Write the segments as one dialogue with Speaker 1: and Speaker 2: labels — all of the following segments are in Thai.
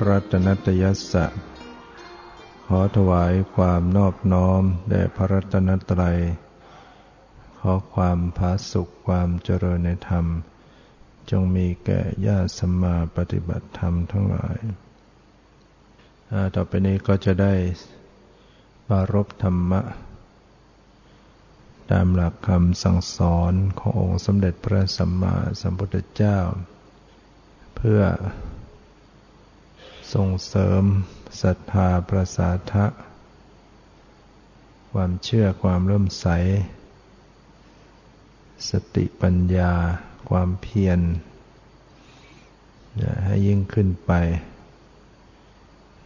Speaker 1: นมัตถุรัตนตยัสสะ ขอถวายความนอบน้อมแด่พระรัตนตรัย ขอความผาสุขความเจริญในธรรม จงมีแก่ญาติสมมาปฏิบัติธรรมทั้งหลาย ต่อไปนี้ก็จะได้ปารบธรรมะ ตามหลักคำสั่งสอนขององค์สมเด็จพระสัมมาสัมพุทธเจ้า เพื่อ ส่งเสริมศรัทธาประสาทะ ความเชื่อความเริ่มใส สติปัญญา ความเพียรให้ยิ่งขึ้นไป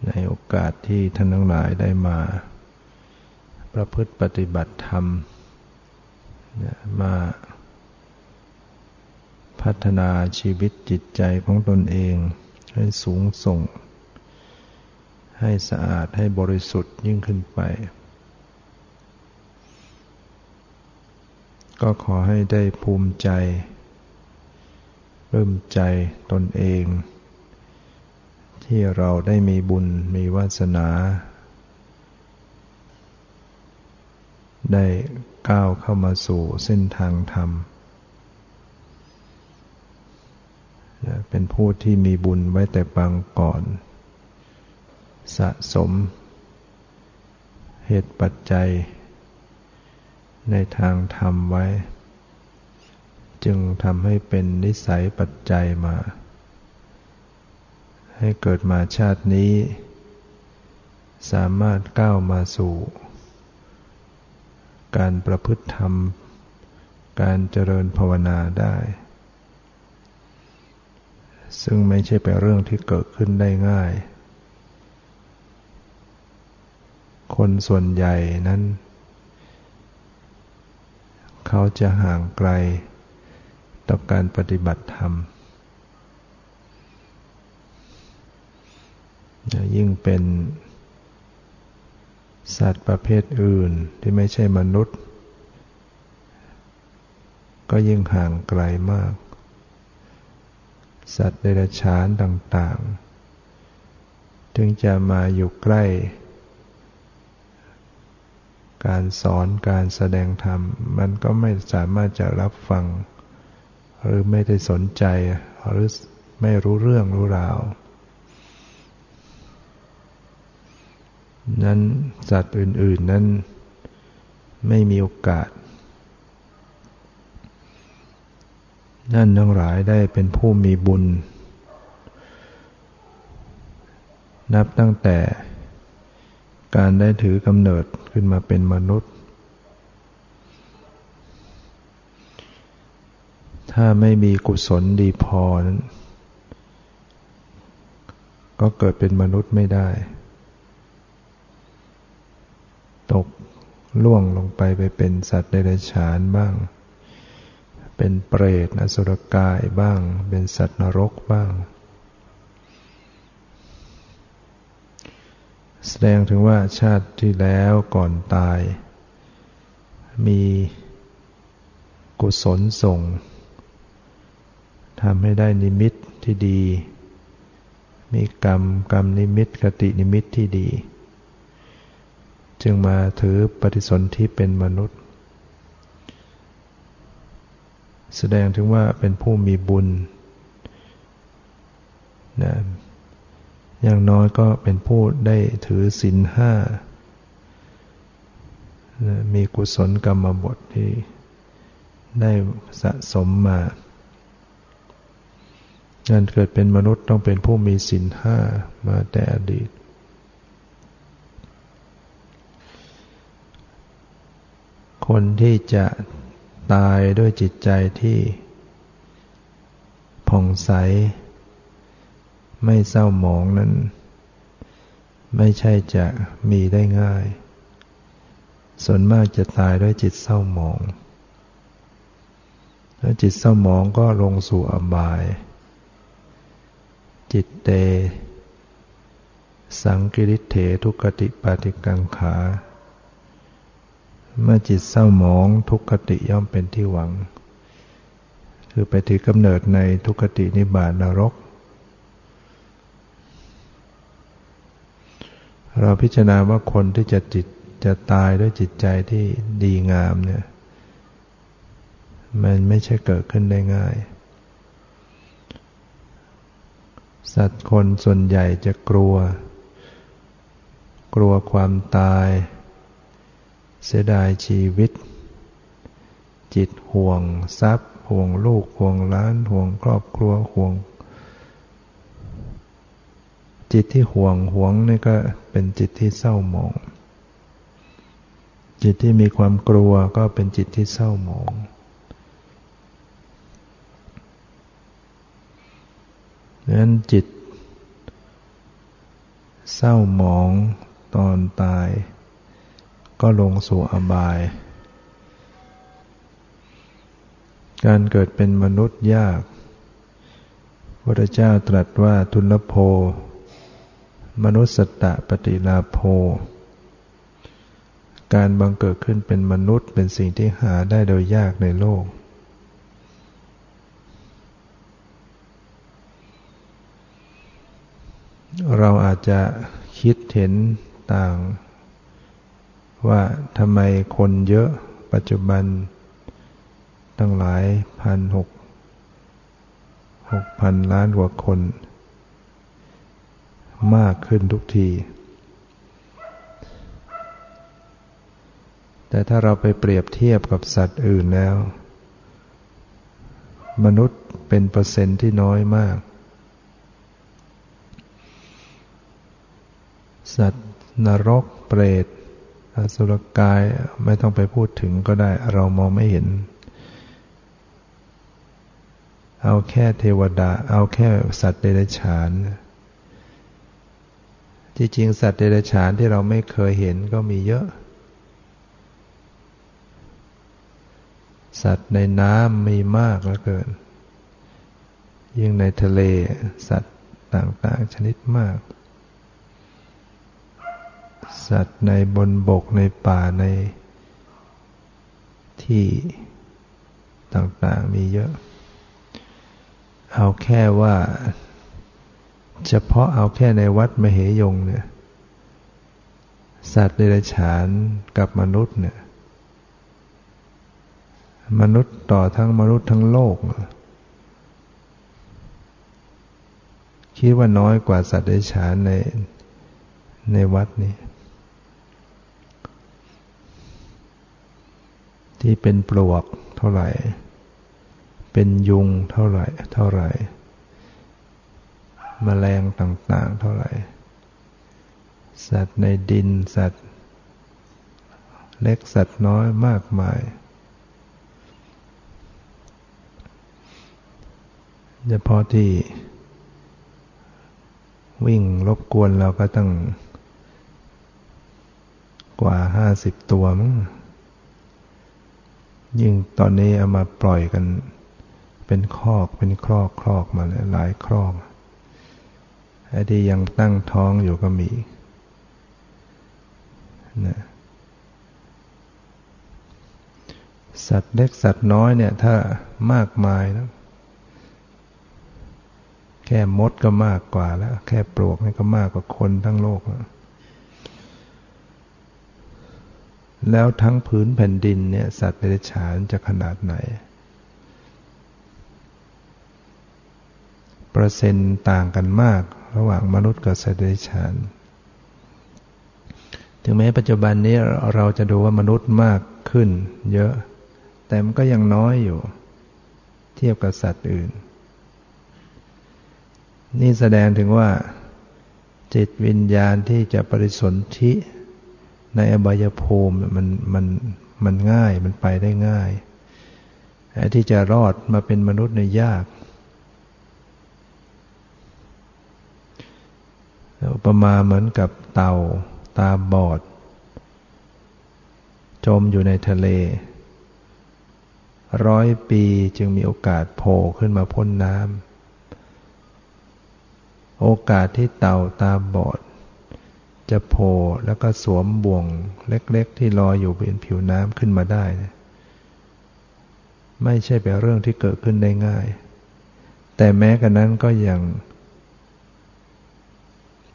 Speaker 1: ในโอกาสที่ท่านทั้งหลายได้มา ประพฤติปฏิบัติธรรม มาพัฒนาชีวิตจิตใจของตนเองให้สูงส่ง ให้สะอาดให้บริสุทธิ์ยิ่งขึ้นไป ก็ขอให้ได้ภูมิใจเริ่มใจตนเอง ที่เราได้มีบุญมีวาสนา ได้ก้าวเข้ามาสู่เส้นทางธรรม เป็นผู้ที่มีบุญไว้แต่บางก่อน สะสม เหตุปัจจัย ในทางธรรมไว้ จึงทำให้เป็นนิสัยปัจจัยมา ให้เกิดมาชาตินี้ สามารถก้าวมาสู่ การประพฤติธรรม การเจริญภาวนาได้ซึ่งไม่ใช่เป็นเรื่องที่เกิดขึ้นได้ง่าย คนส่วนใหญ่นั้น เขาจะห่างไกลต่อการปฏิบัติธรรม ยิ่งเป็นสัตว์ประเภทอื่นที่ไม่ใช่มนุษย์ ก็ยิ่งห่างไกลมาก สัตว์เดรัจฉานต่าง ๆ ถึงจะมาอยู่ใกล้ การสอนการแสดงธรรม มันก็ไม่สามารถจะรับฟัง หรือไม่ได้สนใจ หรือไม่รู้เรื่องรู้ราว นั้นสัตว์อื่น ๆ นั้นไม่มีโอกาสนั่นทั้งหลายได้เป็นผู้มีบุญ นับตั้งแต่ การได้ถือกำเนิดขึ้นมาเป็นมนุษย์ ถ้าไม่มีกุศลดีพอนั้น ก็เกิดเป็นมนุษย์ไม่ได้ ตกล่วงลงไปไปเป็นสัตว์เดรัจฉานบ้าง เป็นเปรตอสุรกายบ้าง เป็นสัตว์นรกบ้าง แสดงถึงว่าชาติที่แล้วก่อนตาย มีกุศลส่งทำให้ได้นิมิตที่ดี มีกรรมกรรมนิมิตกตินิมิตที่ดี จึงมาถือปฏิสนธิเป็นมนุษย์ แสดงถึงว่าเป็นผู้มีบุญนะ อย่างน้อยก็เป็นผู้ได้ถือศีลห้า มีกุศลกรรมบทที่ได้สะสมมาการเกิดเป็นมนุษย์ต้องเป็นผู้มีศีลห้ามาแต่อดีต คนที่จะตายด้วยจิตใจที่ผ่องใส ไม่เศร้าหมองนั้น ไม่ใช่จะมีได้ง่าย ส่วนมากจะตายด้วยจิตเศร้าหมองแล้วจิตเศร้าหมองก็ลงสู่อบาย จิตเต สังกิริเถทุกติปาติกังขา เมื่อจิตเศร้าหมองทุกขติย่อมเป็นที่หวัง คือไปถือกำเนิดในทุกขตินิบาตนรก เราพิจารณาว่าคนที่จะจิตจะตายด้วยจิตใจที่ดีงามเนี่ย มันไม่ใช่เกิดขึ้นได้ง่าย สัตว์คนส่วนใหญ่จะกลัว กลัวความตาย เสียดายชีวิต จิตห่วงทรัพย์ ห่วงลูก ห่วงล้าน ห่วงครอบครัว ห่วง จิตที่ห่วงห่วงนี่ก็เป็นจิตที่เศร้าหมอง จิตที่มีความกลัวก็เป็นจิตที่เศร้าหมอง ดังนั้นจิต เศร้าหมองตอนตาย ก็ลงสู่อบาย การเกิดเป็นมนุษย์ยากพระเจ้าตรัสว่าทุลโภ มนุสตะปฏิลาโภ การบังเกิดขึ้นเป็นมนุษย์เป็นสิ่งที่หาได้โดยยากในโลก เราอาจจะคิดเห็นต่าง ว่าทำไมคนเยอะปัจจุบัน ตั้งหลายพันหกหกพันล้านกว่าคน มากขึ้นทุกที แต่ถ้าเราไปเปรียบเทียบกับสัตว์อื่นแล้ว มนุษย์เป็นเปอร์เซ็นต์ที่น้อยมาก สัตว์นรกเปรตอสุรกายไม่ต้องไปพูดถึงก็ได้เรามองไม่เห็น เอาแค่เทวดา เอาแค่สัตว์เดรัจฉาน ที่จริงสัตว์เดรัจฉานที่เราไม่เคยเห็นก็มีเยอะ สัตว์ในน้ำมีมากเหลือเกิน ยิ่งในทะเลสัตว์ต่างๆชนิดมาก สัตว์ในบนบกในป่าในที่ต่างๆมีเยอะ เอาแค่ว่า เฉพาะเอาแค่ในวัดมเหยงเนี่ย สัตว์เดรัจฉานกับมนุษย์เนี่ย มนุษย์ต่อทั้งมนุษย์ทั้งโลก คิดว่าน้อยกว่าสัตว์เดรัจฉานในในวัดนี้ที่เป็นปลวกเท่าไหร่ เป็นยุงเท่าไหร่ เท่าไหร่ มแมลงต่าง ๆ เท่าไหร่ สัตว์ในดินสัตว์ เล็กสัตว์น้อยมากมาย เฉพาะที่ วิ่งรบกวนเราก็ต้องกว่าห้าสิบตัวมั้งยิ่งตอนนี้เอามาปล่อยกัน เป็นคอกเป็นครอกครอกมาหลายครอก ไอ้ที่ยังตั้งท้องอยู่ก็มีนะสัตว์เล็กสัตว์น้อยเนี่ย ถ้ามากมายนะแค่มดก็มากกว่าแล้ว แค่ปลวกนี่ก็มากกว่าคนทั้งโลกแล้วแล้วทั้งพื้นแผ่นดินเนี่ย สัตว์เดรัจฉานจะขนาดไหน เปอร์เซ็นต์ต่างกันมาก ระหว่างมนุษย์กับสัตว์เดรัจฉาน ถึงแม้ปัจจุบันนี้เราจะดูว่ามนุษย์มากขึ้น เยอะ แต่มันก็ยังน้อยอยู่ เทียบกับสัตว์อื่น นี่แสดงถึงว่า จิตวิญญาณที่จะปริสนธิในอบายภูมิมันมันมันง่ายมันไปได้ง่ายไอ้ที่จะรอดมาเป็นมนุษย์ในยาก อุปมาเหมือนกับเต่าตาบอด จมอยู่ในทะเล ร้อยปีจึงมีโอกาสโผล่ขึ้นมาพ้นน้ำโอกาสที่เต่าตาบอด จะโผล่แล้วก็สวมบ่วงเล็กๆ ที่ลอยอยู่บนผิวน้ำขึ้นมาได้ ไม่ใช่เป็นเรื่องที่เกิดขึ้นได้ง่าย แต่แม้กระนั้นก็ยัง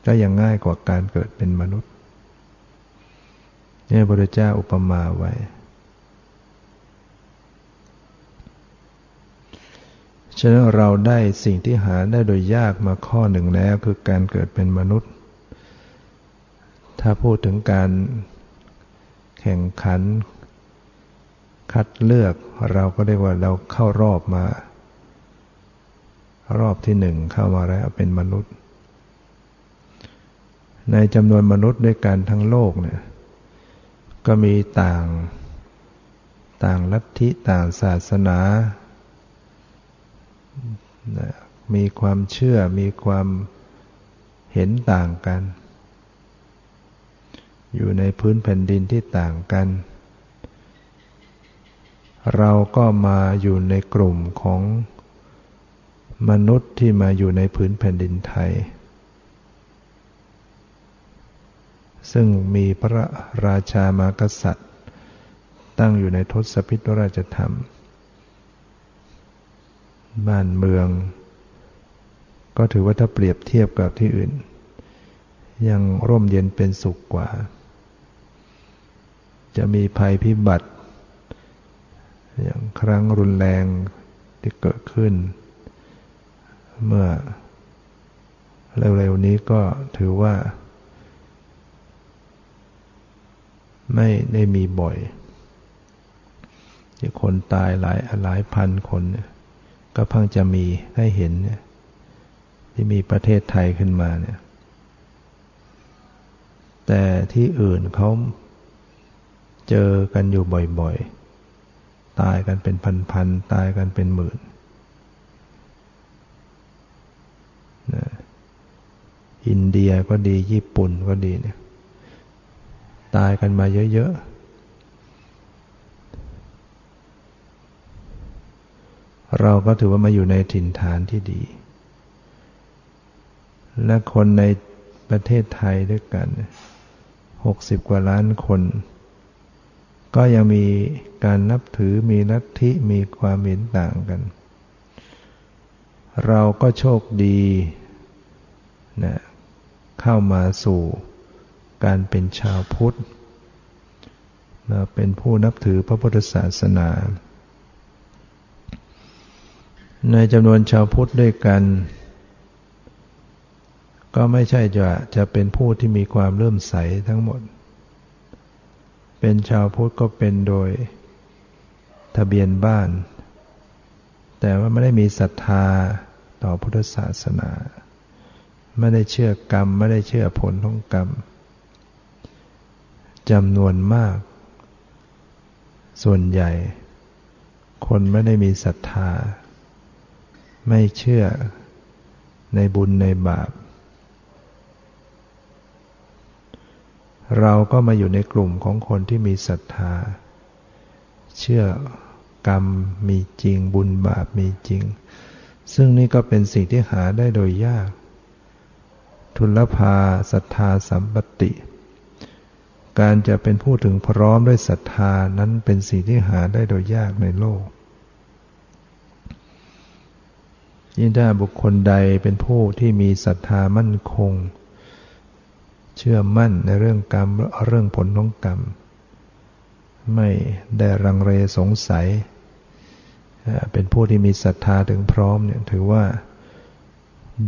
Speaker 1: ก็ยังง่ายกว่าการเกิดเป็นมนุษย์นี่พระพุทธเจ้าอุปมาไว้ ฉะนั้นเราได้สิ่งที่หาได้โดยยากมาข้อหนึ่งแล้วคือการเกิดเป็นมนุษย์ ถ้าพูดถึงการแข่งขัน คัดเลือกเราก็เรียกว่าเราเข้ารอบมา รอบที่หนึ่งเข้ามาแล้วเป็นมนุษย์ ในจำนวนมนุษย์ด้วยกันทั้งโลกเนี่ยก็มีต่าง ต่างลัทธิต่างศาสนา มีความเชื่อมีความเห็นต่างกัน อยู่ในพื้นแผ่นดินที่ต่างกัน เราก็มาอยู่ในกลุ่มของมนุษย์ที่มาอยู่ในพื้นแผ่นดินไทย ซึ่งมีพระราชามากษัตริย์ ตั้งอยู่ในทศพิธราชธรรม บ้านเมือง ก็ถือว่าถ้าเปรียบเทียบกับที่อื่น ยังร่มเย็นเป็นสุขกว่า จะมีภัยพิบัติ อย่างครั้งรุนแรงที่เกิดขึ้น เมื่อเร็วๆนี้ก็ถือว่า ไม่ได้มีบ่อยที่คนตายหลายหลายพันคนก็เพิ่งจะมีให้เห็นเนี่ยที่มีประเทศไทยขึ้นมาเนี่ย แต่ที่อื่นเขาเจอกันอยู่บ่อยๆ ตายกันเป็นพันๆ ตายกันเป็นหมื่นนะอินเดียก็ดีญี่ปุ่นก็ดีเนี่ย ตายกันมาเยอะๆ เราก็ถือว่ามาอยู่ในถิ่นฐานที่ดี และคนในประเทศไทยด้วยกัน หกสิบกว่าล้านคน ก็ยังมีการนับถือมีลัทธิมีความเห็นต่างกัน เราก็โชคดีนะเข้ามาสู่ การเป็นชาวพุทธเราเป็นผู้นับถือพระพุทธศาสนา ในจำนวนชาวพุทธด้วยกัน ก็ไม่ใช่จะจะเป็นผู้ที่มีความเลื่อมใสทั้งหมด เป็นชาวพุทธก็เป็นโดยทะเบียนบ้าน แต่ว่าไม่ได้มีศรัทธาต่อพุทธศาสนา ไม่ได้เชื่อกรรม ไม่ได้เชื่อผลของกรรม จำนวนมาก ส่วนใหญ่ คนไม่ได้มีศรัทธา ไม่เชื่อในบุญในบาป เราก็มาอยู่ในกลุ่มของคนที่มีศรัทธา เชื่อกรรมมีจริงบุญบาปมีจริง ซึ่งนี่ก็เป็นสิ่งที่หาได้โดยยาก ทุลภาศรัทธาสัมปติ การจะเป็นผู้ถึงพร้อมด้วยศรัทธานั้นเป็นสิ่งที่หาได้โดยยากในโลก ยิ่งถ้าบุคคลใดเป็นผู้ที่มีศรัทธามั่นคง เชื่อมั่นในเรื่องกรรมเรื่องผลของกรรม ไม่ได้รังเรสงสัย เป็นผู้ที่มีศรัทธาถึงพร้อมเนี่ยถือว่า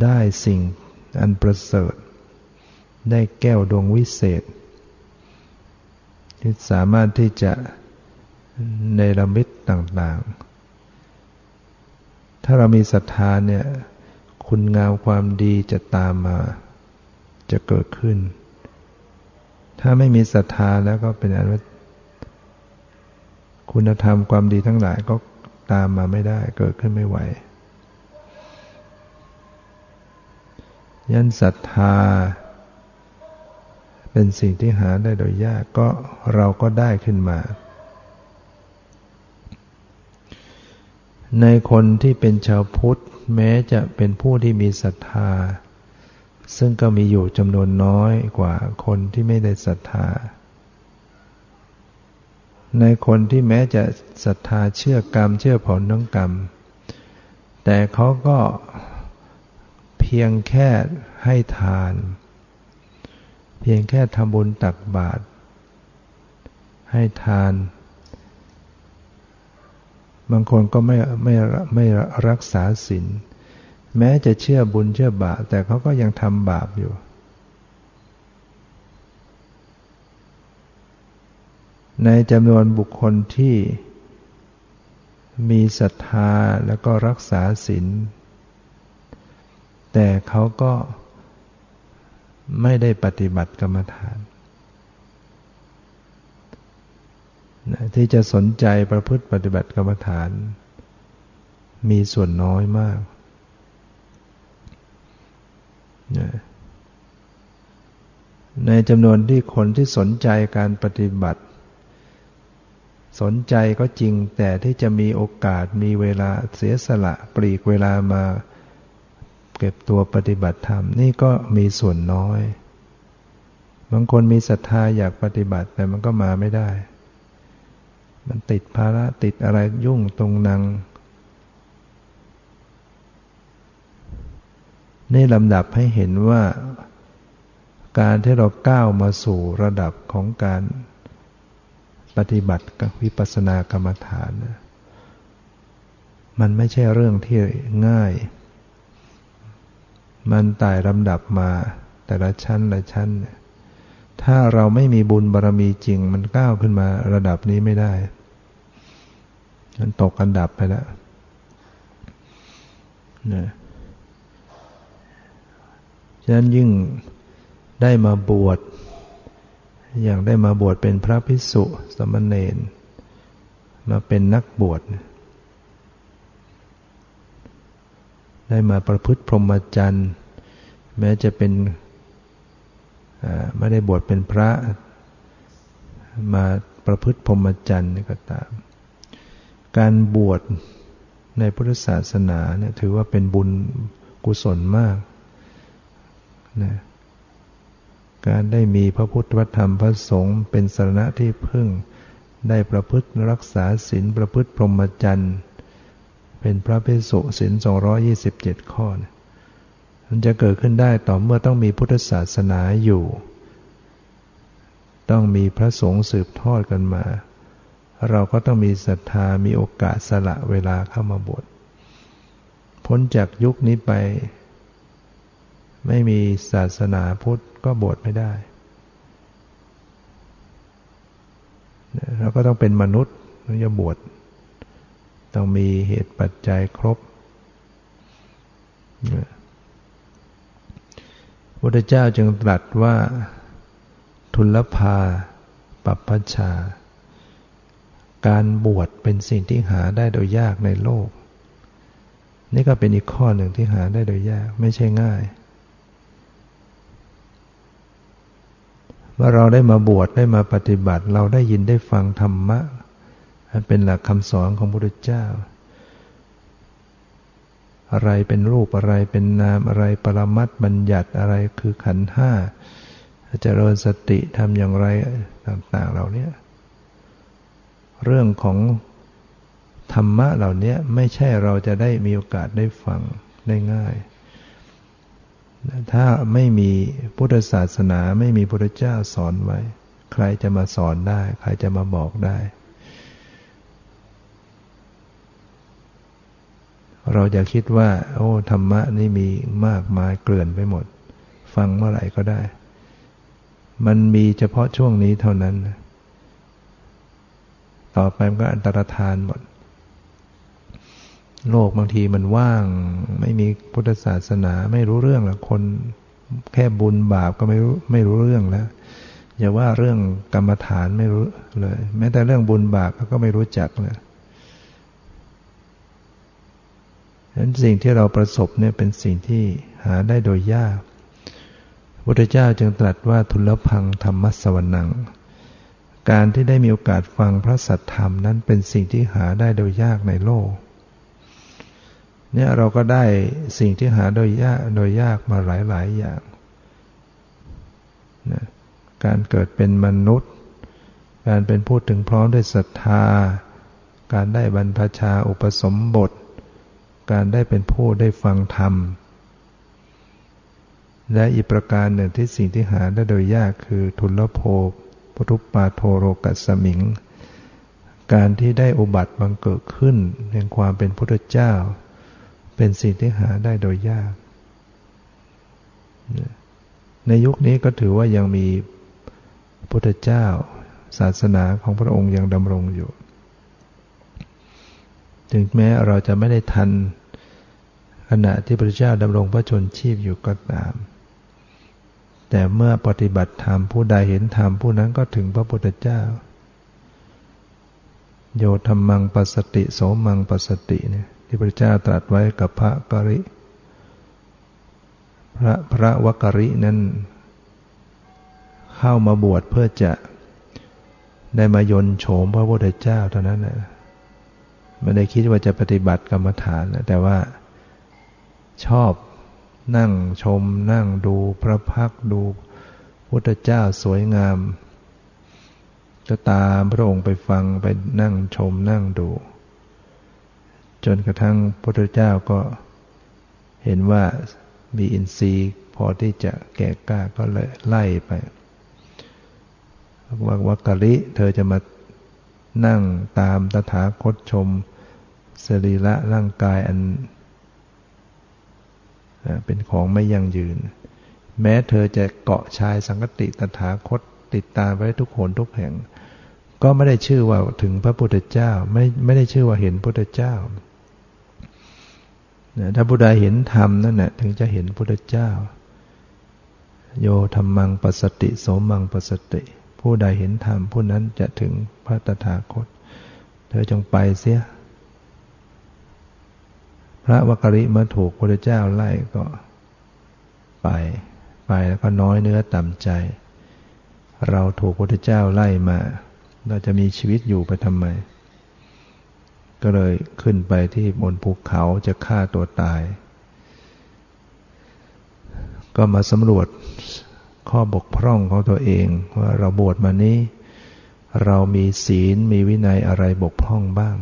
Speaker 1: ได้สิ่งอันประเสริฐ ได้แก้วดวงวิเศษ ที่สามารถที่จะในระมิตต่างๆ ถ้าเรามีศรัทธาเนี่ย คุณงามความดีจะตามมา จะเกิดขึ้น ถ้าไม่มีศรัทธาแล้วก็เป็นอันว่าคุณธรรมความดีทั้งหลายก็ตามมาไม่ได้ เกิดขึ้นไม่ไหวยันศรัทธา เป็นสิ่งที่หาได้โดยยากก็เราก็ได้ขึ้นมา ในคนที่เป็นชาวพุทธ แม้จะเป็นผู้ที่มีศรัทธา ซึ่งก็มีอยู่จำนวนน้อยกว่าคนที่ไม่ได้ศรัทธา ในคนที่แม้จะศรัทธาเชื่อกรรม เชื่อผลของกรรม แต่เขาก็เพียงแค่ให้ทานเเพียงแค่ทำบุญตักบาตรให้ทาน บางคนก็ไม่ไม่ไม่รักษาศีลแม้จะเชื่อบุญเชื่อบาป แต่เขาก็ยังทำบาปอยู่ ในจำนวนบุคคลที่มีศรัทธาแล้วก็รักษาศีลแต่เขาก็ ไม่ได้ปฏิบัติกรรมฐานที่จะสนใจประพฤติปฏิบัติกรรมฐาน มีส่วนน้อยมากในจำนวนที่คนที่สนใจการปฏิบัติ สนใจก็จริงแต่ที่จะมีโอกาสมีเวลาเสียสละปลีกเวลามา เก็บตัวปฏิบัติธรรมนี่ก็มีส่วนน้อย บางคนมีศรัทธาอยากปฏิบัติแต่มันก็มาไม่ได้ มันติดภาระติดอะไรยุ่งตรงนัง นี่ลำดับให้เห็นว่า การที่เราก้าวมาสู่ระดับของการปฏิบัติกับวิปัสสนากรรมฐาน มันไม่ใช่เรื่องที่ง่าย มันไต่ลำดับมา แต่ละชั้นละชั้น ถ้าเราไม่มีบุญบารรมีจริง มันก้าวขึ้นมาระดับนี้ไม่ได้ มันตกอันดับไปแล้วนะฉะนั้นยิ่งได้มาบวช อย่างได้มาบวชเป็นพระภิกษุสมณเณรมาเป็นนักบวช ได้มาประพฤติพรหมจรรย์แม้จะเป็นไม่ได้บวชเป็นพระ มาประพฤติพรหมจรรย์ก็ตาม การบวชในพุทธศาสนาเนี่ยถือว่าเป็นบุญกุศลมากนะการได้มีพระพุทธธรรมพระสงฆ์เป็นสรณะที่พึ่ง ได้ประพฤติรักษาศีลประพฤติพรหมจรรย์ เป็นพระภิกษุศีล227 ข้อมันจะเกิดขึ้นได้ต่อเมื่อต้องมีพุทธศาสนาอยู่ ต้องมีพระสงฆ์สืบทอดกันมา เราก็ต้องมีศรัทธามีโอกาสสละเวลาเข้ามาบวชพ้นจากยุคนี้ไป ไม่มีศาสนาพุทธก็บวชไม่ได้เราก็ต้องเป็นมนุษย์ถึงจะบวช ต้องมีเหตุปัจจัยครบพุทธเจ้าจึงตรัสว่าทุลภาปัปพชา การบวชเป็นสิ่งที่หาได้โดยยากในโลก นี่ก็เป็นอีกข้อหนึ่งที่หาได้โดยยากไม่ใช่ง่ายเมื่อเราได้มาบวชได้มาปฏิบัติ เราได้ยินได้ฟังธรรมะ เป็นหลักคำสอนของพระพุทธเจ้า อะไรเป็นรูปอะไรเป็นนามอะไรปรมัตบัญญัติอะไรคือขันห้าจะเจริญสติทำอย่างไรต่าง ๆเหล่านี้เรื่องของธรรมะเหล่านี้ไม่ใช่เราจะได้มีโอกาสได้ฟังได้ง่าย ถ้าไม่มีพุทธศาสนาไม่มีพระเจ้าสอนไว้ ใครจะมาสอนได้ ใครจะมาบอกได้ เราจะคิดว่า โอ้ธรรมะนี่มีมากมายเกลื่อนไปหมด ฟังเมื่อไหร่ก็ได้ มันมีเฉพาะช่วงนี้เท่านั้น ต่อไปมันก็อันตรธานหมด โลกบางทีมันว่าง ไม่มีพุทธศาสนาไม่รู้เรื่องแล้วคนแค่บุญบาปก็ไม่รู้ไม่รู้เรื่องแล้วอย่าว่าเรื่องกรรมฐานไม่รู้เลย แม้แต่เรื่องบุญบาปก็ไม่รู้จักเลย ฉะนั้นสิ่งที่เราประสบเนี่ยเป็นสิ่งที่หาได้โดยยากพุทธเจ้าจึงตรัสว่าทุลพังธรรมสวรนัง การที่ได้มีโอกาสฟังพระสัทธรรมนั้นเป็นสิ่งที่หาได้โดยยากในโลก เนี่ยเราก็ได้สิ่งที่หาโดยยากโดยยากมาหลาย ๆ อย่างนะการเกิดเป็นมนุษย์ การเป็นผู้ถึงพร้อมด้วยศรัทธา การได้บรรพชาอุปสมบท การได้เป็นผู้ได้ฟังธรรม และอีกประการหนึ่งที่สิ่งที่หาได้โดยยากคือทุลโภปุถุปาโทโรกัสมิง การที่ได้อุบัติบังเกิดขึ้นแห่งความเป็นพุทธเจ้า เป็นสิ่งที่หาได้โดยยาก ในยุคนี้ก็ถือว่ายังมีพุทธเจ้า ศาสนาของพระองค์ยังดำรงอยู่ ถึงแม้เราจะไม่ได้ทัน ขณะที่พระเจ้าดำรงพระชนชีพอยู่ก็ตาม แต่เมื่อปฏิบัติธรรมผู้ใดเห็นธรรมผู้นั้นก็ถึงพระพุทธเจ้า โยธรรมังปัสสติโสมังปัสสติเนี่ยที่พระเจ้าตรัสไว้กับพระกริ พระพระวกรินั้นเข้ามาบวชเพื่อจะได้มายนโฉมพระพุทธเจ้าเท่านั้นนะ ไม่ได้คิดว่าจะปฏิบัติกรรมฐานนะแต่ว่าชอบนั่งชม นั่งดูพระพักดูพุทธเจ้าสวยงามจะตามพระองค์ไปฟังไปนั่งชมนั่งดู จนกระทั่งพระพุทธเจ้าก็เห็นว่ามีอินทรีย์พอที่จะแก่กล้าก็เลยไล่ไปว่าวักกะลิ เธอจะมา นั่งตามตถาคตชมสรีระร่างกายอัน เป็นของไม่ยั่งยืน แม้เธอจะเกาะชายสังกติตถาคตติดตามไว้ทุกคนทุกแห่ง ก็ไม่ได้ชื่อว่าถึงพระพุทธเจ้า ไม่ไม่ได้ชื่อว่าเห็นพุทธเจ้าถ้าผู้ใดเห็นธรรมนั่นแหละถึงจะเห็นพุทธเจ้า โยธรรมังปัสสติ โสมังปัสสติ ผู้ใดเห็นธรรมผู้นั้นจะถึงพระตถาคต เธอจงไปเสีย พระวกริเมื่อถูกพระเจ้าไล่ก็ไป ไปแล้วก็น้อยเนื้อต่ำใจ เราถูกพระเจ้าไล่มา เราจะมีชีวิตอยู่ไปทำไม ก็เลยขึ้นไปที่บนภูเขาจะฆ่าตัวตาย ก็มาสำรวจ ข้อบกพร่องของตัวเอง ว่าเราบวชมานี้ เรามีศีลมีวินัยอะไรบกพร่องบ้าง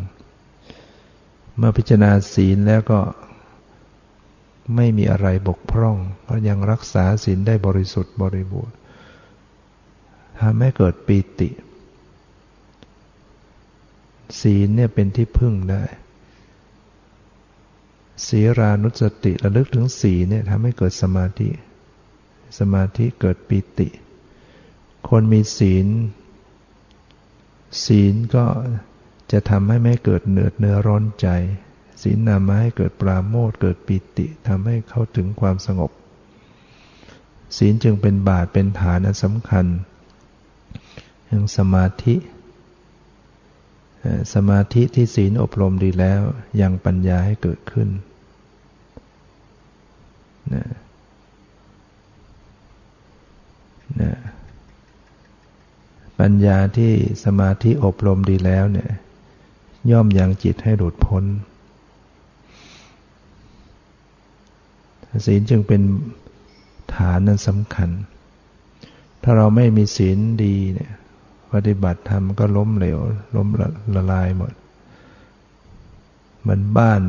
Speaker 1: เมื่อพิจารณาศีลแล้วก็ไม่มีอะไรบกพร่องเพราะยังรักษาศีลได้บริสุทธิ์บริบูรณ์ทำให้เกิดปีติ ศีลเนี่ยเป็นที่พึ่งได้ ศีรานุสติระลึกถึงศีลเนี่ยทำให้เกิดสมาธิ สมาธิเกิดปีติ คนมีศีล ศีลก็จะทำให้ไม่เกิดเนือดเนื้อร้อนใจ ศีลนำมาให้เกิดปราโมทเกิดปิติทำให้เข้าถึงความสงบ ศีลจึงเป็นบาทเป็นฐานอันสำคัญอยังสมาธิ สมาธิที่ศีลอบรมดีแล้ว ยังปัญญาให้เกิดขึ้นนะ นะปัญญาที่สมาธิอบรมดีแล้วเนี่ย ย่อมยังจิตให้หลุดพ้น ศีลจึงเป็นฐานนั้นสำคัญ ถ้าเราไม่มีศีลดีเนี่ยปฏิบัติธรรมก็ล้มเหลว ล้มละละลายหมด เหมือนบ้าน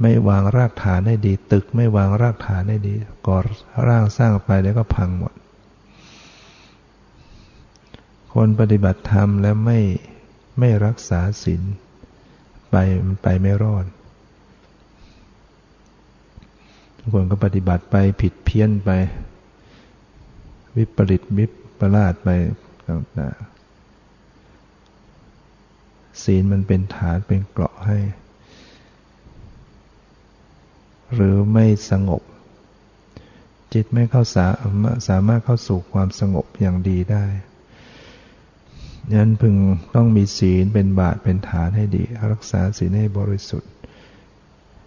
Speaker 1: ไม่วางรากฐานให้ดี ตึกไม่วางรากฐานให้ดีก่อร่างสร้างไปแล้วก็พังหมด คนปฏิบัติธรรมแล้วไม่ไม่รักษาศีลไปมันไปไม่รอดทุกคนก็ปฏิบัติไปผิดเพี้ยนไป วิปริตวิปลาดไปต่างๆศีลมันเป็นฐานเป็นเกราะให้ หรือไม่สงบ จิตไม่เข้าสาสามารถเข้าสู่ความสงบอย่างดีได้ นั้นพึงต้องมีศีลเป็นบาทเป็นฐานให้ดี รักษาศีลให้บริสุทธิ์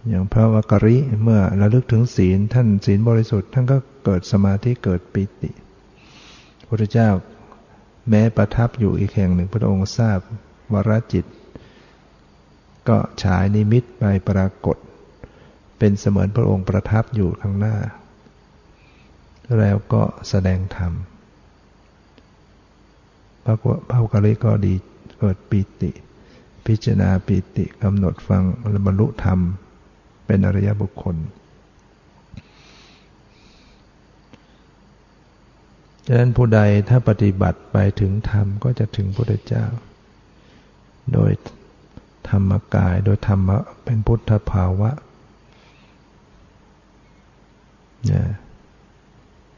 Speaker 1: อย่างพระวกริเมื่อระลึกถึงศีลท่านศีลบริสุทธิ์ ท่านก็เกิดสมาธิเกิดปิติพระเจ้าแม้ประทับอยู่อีกแห่งหนึ่งพระองค์ทราบวรจิต ก็ฉายนิมิตไปปรากฏ เป็นเสมือนพระองค์ประทับอยู่ข้างหน้า แล้วก็แสดงธรรม พระพระกริก็ดีเกิดปิติ พิจารณาปิติกำหนดฟังบรรลุธรรม เป็นอริยบุคคลฉะนั้นผู้ใดถ้าปฏิบัติไปถึงธรรมก็จะถึงพระพุทธเจ้า โดยธรรมกายโดยธรรมะเป็นพุทธภาวะเนี่ย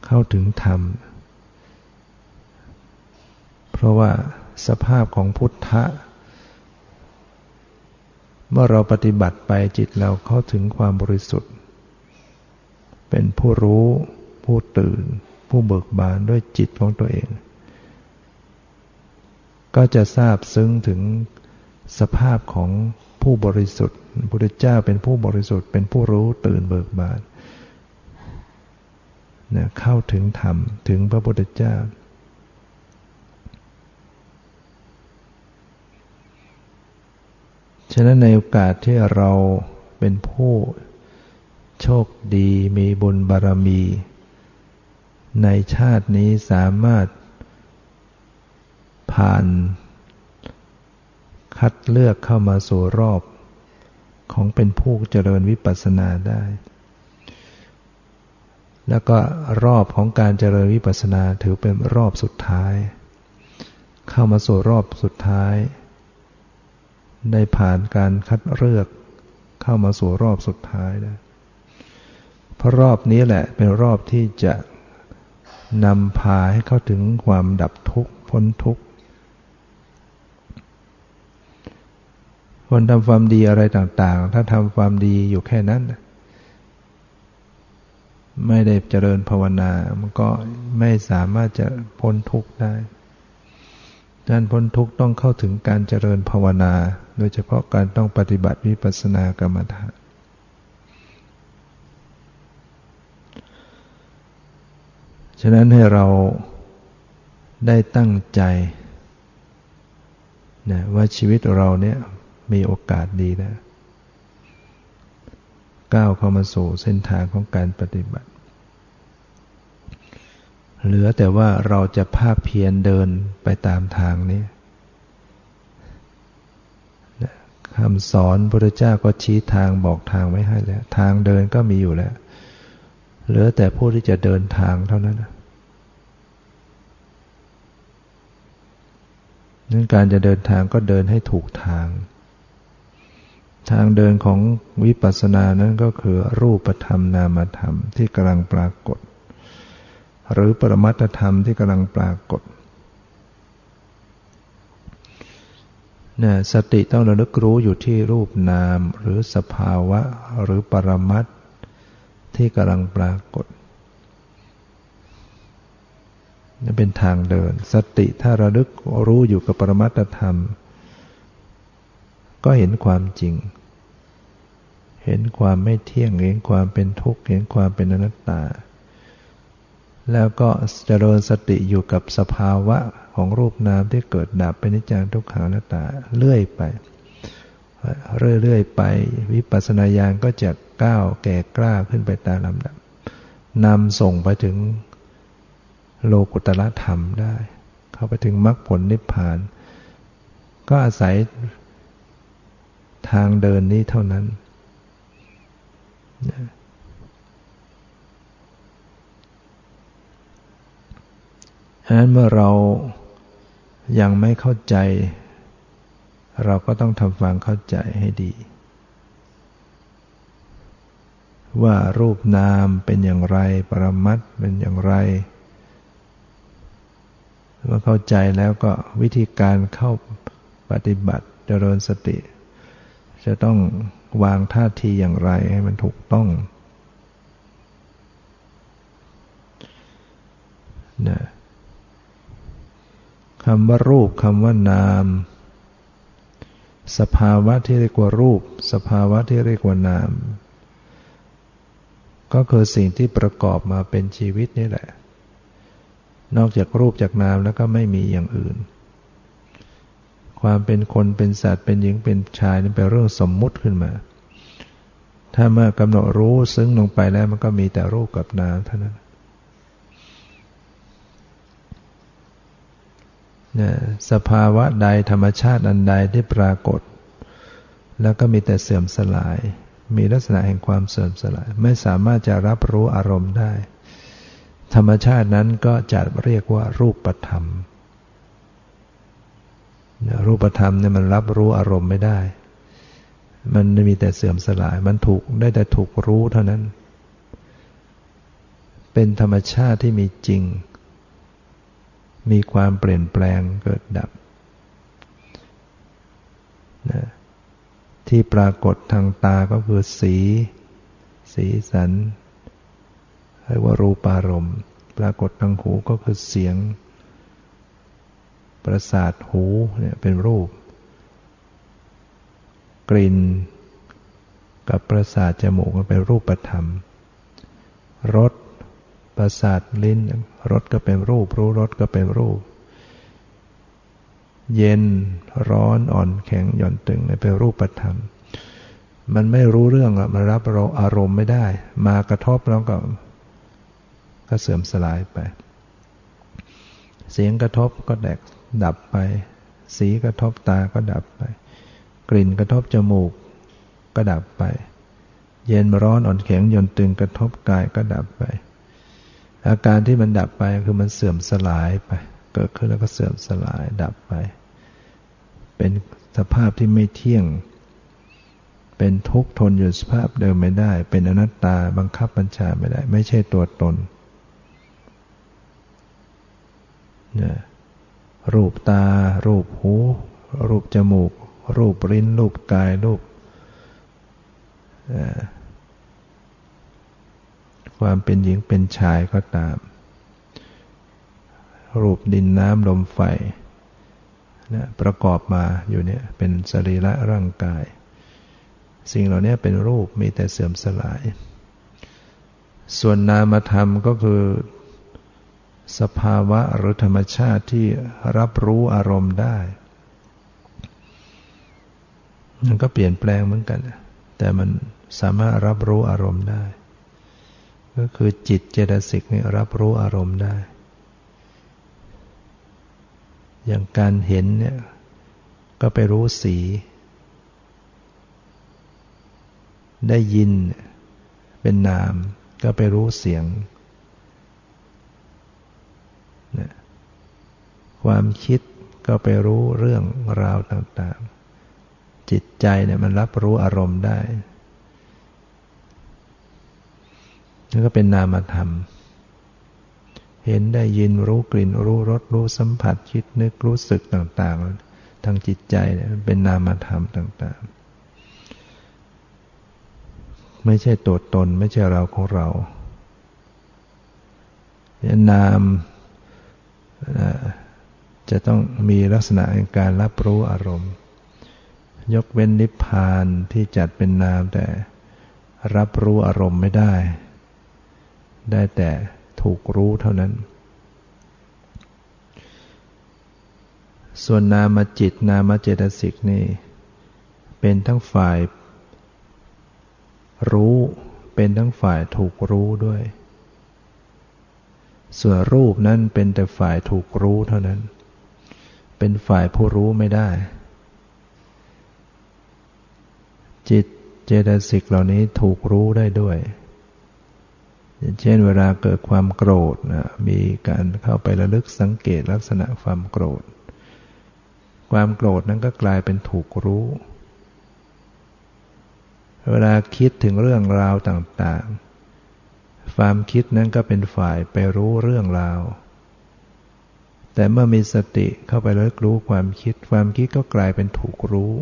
Speaker 1: เข้าถึงธรรม เพราะว่าสภาพของพุทธะ เมื่อเราปฏิบัติไปจิตเราเข้าถึงความบริสุทธิ์ เป็นผู้รู้ ผู้ตื่น ผู้เบิกบานด้วยจิตของตัวเอง ก็จะทราบซึ้งถึงสภาพของผู้บริสุทธิ์พระพุทธเจ้าเป็นผู้บริสุทธิ์ เป็นผู้รู้ตื่นเบิกบานนะเข้าถึงธรรมถึงพระพุทธเจ้า ฉะนั้นในโอกาสที่เราเป็นผู้โชคดีมีบุญบารมี ในชาตินี้สามารถ ผ่าน คัดเลือกเข้ามาสู่รอบ ของเป็นผู้เจริญวิปัสสนาได้ แล้วก็รอบของการเจริญวิปัสสนาถือเป็นรอบสุดท้าย เข้ามาสู่รอบสุดท้าย ได้ผ่านการคัดเลือกเข้ามาสู่รอบสุดท้ายได้เพราะรอบนี้แหละเป็นรอบที่จะนำพาให้เข้าถึงความดับทุกข์พ้นทุกข์คนทำความดีอะไรต่าง ๆ ถ้าทำความดีอยู่แค่นั้น ไม่ได้เจริญภาวนา มันก็ไม่สามารถจะพ้นทุกข์ได้ การพ้นทุกข์ต้องเข้าถึงการเจริญภาวนา โดยเฉพาะการต้องปฏิบัติวิปัสสนากรรมฐานฉะนั้นให้เราได้ตั้งใจนะว่าชีวิตเราเนี่ยมีโอกาสดีแล้วก้าวเข้ามาสู่เส้นทางของการปฏิบัติ เหลือแต่ว่าเราจะภาคเพียรเดินไปตามทางนี้คำสอนพระเจ้าก็ชี้ทางบอกทางไว้ให้แล้ว ทางเดินก็มีอยู่แล้ว เหลือแต่ผู้ที่จะเดินทางเท่านั้นนั้นการจะเดินทางก็เดินให้ถูกทาง ทางเดินของวิปัสสนานั้นก็คือรูปธรรมนามธรรมที่กำลังปรากฏ หรือปรมัตธรรมที่กำลังปรากฏนี่สติต้องระลึกรู้อยู่ที่รูปนาม หรือสภาวะหรือปรมัตที่กำลังปรากฏนี่เป็นทางเดิน สติถ้าระลึกรู้อยู่กับปรมัตธรรม ก็เห็นความจริง เห็นความไม่เที่ยงเห็นความเป็นทุกข์เห็นความเป็นอนัตตา แล้วก็เจริญสติอยู่กับสภาวะของรูปนามที่เกิดดับเป็นนิจจังทุกขังนัตตาเรื่อยไป เรื่อยๆไป วิปัสสนาญาณก็จะก้าวแก่กล้าขึ้นไปตามลำดับนำส่งไปถึงโลกุตละธรรมได้ เข้าไปถึงมรรคผลนิพพาน ก็อาศัยทางเดินนี้เท่านั้นฉะนั้นเมื่อเรายังไม่เข้าใจ เราก็ต้องทำความเข้าใจให้ดี ว่ารูปนามเป็นอย่างไร ปรมัตเป็นอย่างไรเมื่อเข้าใจแล้วก็วิธีการเข้าปฏิบัติเจริญสติ จะต้องวางท่าทีอย่างไรให้มันถูกต้องนะ คำว่ารูปคำว่านาม สภาวะที่เรียกว่ารูป สภาวะที่เรียกว่านาม ก็คือสิ่งที่ประกอบมาเป็นชีวิตนี่แหละ นอกจากรูปจากนามแล้วก็ไม่มีอย่างอื่น ความเป็นคนเป็นสัตว์เป็นหญิงเป็นชายนี่เป็นเรื่องสมมุติขึ้นมา ถ้าเมื่อกำหนดรู้ซึ้งลงไปแล้วมันก็มีแต่รูปกับนามเท่านั้นเนี่ย สภาวะใดธรรมชาติอันใดที่ปรากฏ แล้วก็มีแต่เสื่อมสลาย มีลักษณะแห่งความเสื่อมสลาย ไม่สามารถจะรับรู้อารมณ์ได้ ธรรมชาตินั้นก็จะเรียกว่ารูปธรรม รูปธรรมเนี่ยมันรับรู้อารมณ์ไม่ได้ มันมีแต่เสื่อมสลาย มันถูกได้แต่ถูกรู้เท่านั้น เป็นธรรมชาติที่มีจริง มีความเปลี่ยนแปลงเกิดดับนะที่ปรากฏทางตาก็คือสี สีสันเรียกว่ารูปารมณ์ ปรากฏทางหูก็คือเสียง ประสาทหูเนี่ยเป็นรูป กลิ่น กับประสาทจมูกก็เป็นรูปธรรมรส ประสาทลิ้นรสก็เป็นรูป รู้รสก็เป็นรูป เย็นร้อนอ่อนแข็งหย่อนตึงเป็นรูปธรรม มันไม่รู้เรื่องมันรับเราอารมณ์ไม่ได้ มากระทบแล้วก็ ก็เสื่อมสลายไป เสียงกระทบก็แดกดับไป สีกระทบตาก็ดับไป กลิ่นกระทบจมูก ก็ดับไป เย็นร้อนอ่อนแข็งหย่อนตึงกระทบกายก็ดับไป อาการที่มันดับไปคือมันเสื่อมสลายไป เกิดขึ้นแล้วก็เสื่อมสลายดับไป เป็นสภาพที่ไม่เที่ยง เป็นทุกข์ทนอยู่สภาพเดิมไม่ได้ เป็นอนัตตาบังคับบัญชาไม่ได้ ไม่ใช่ตัวตนนะรูปตา รูปหู รูปจมูก รูปริ้น รูปกาย รูป ความเป็นหญิงเป็นชายก็ตาม รูปดินน้ำลมไฟนะประกอบมาอยู่เนี่ยเป็นสรีระร่างกาย สิ่งเหล่านี้เป็นรูปมีแต่เสื่อมสลาย ส่วนนามธรรมก็คือสภาวะหรือธรรมชาติที่รับรู้อารมณ์ได้มันก็เปลี่ยนแปลงเหมือนกัน แต่มันสามารถรับรู้อารมณ์ได้ ก็คือจิตเจตสิกนี่รับรู้อารมณ์ได้ อย่างการเห็นเนี่ยก็ไปรู้สี ได้ยินเป็นนาม ก็ไปรู้เสียงความคิดก็ไปรู้เรื่องราวต่างๆ จิตใจเนี่ยมันรับรู้อารมณ์ได้ นั่นก็เป็นนามธรรม เห็นได้ยินรู้กลิ่น รู้รสรู้สัมผัสคิดนึกรู้สึกต่าง ๆ ทางจิตใจเนี่ยเป็นนามธรรมต่าง ๆ ไม่ใช่ตัวตนไม่ใช่เราของเรานามจะต้องมีลักษณะในการรับรู้อารมณ์ ยกเว้นนิพพานที่จัดเป็นนามแต่รับรู้อารมณ์ไม่ได้ ได้แต่ถูกรู้เท่านั้น ส่วนนามจิตนามเจตสิกนี่ เป็นทั้งฝ่าย รู้เป็นทั้งฝ่ายถูกรู้ด้วย ส่วนรูปนั้นเป็นแต่ฝ่ายถูกรู้เท่านั้น เป็นฝ่ายผู้รู้ไม่ได้ จิตเจตสิกเหล่านี้ถูกรู้ได้ด้วย เช่นเวลาเกิดความโกรธนะมีการเข้าไประลึกสังเกตลักษณะความโกรธ ความโกรธนั้นก็กลายเป็นถูกรู้ เวลาคิดถึงเรื่องราวต่างๆ ความคิดนั้นก็เป็นฝ่ายไปรู้เรื่องราว แต่เมื่อมีสติเข้าไประลึกรู้ความคิด ความคิดก็กลายเป็นถูกรู้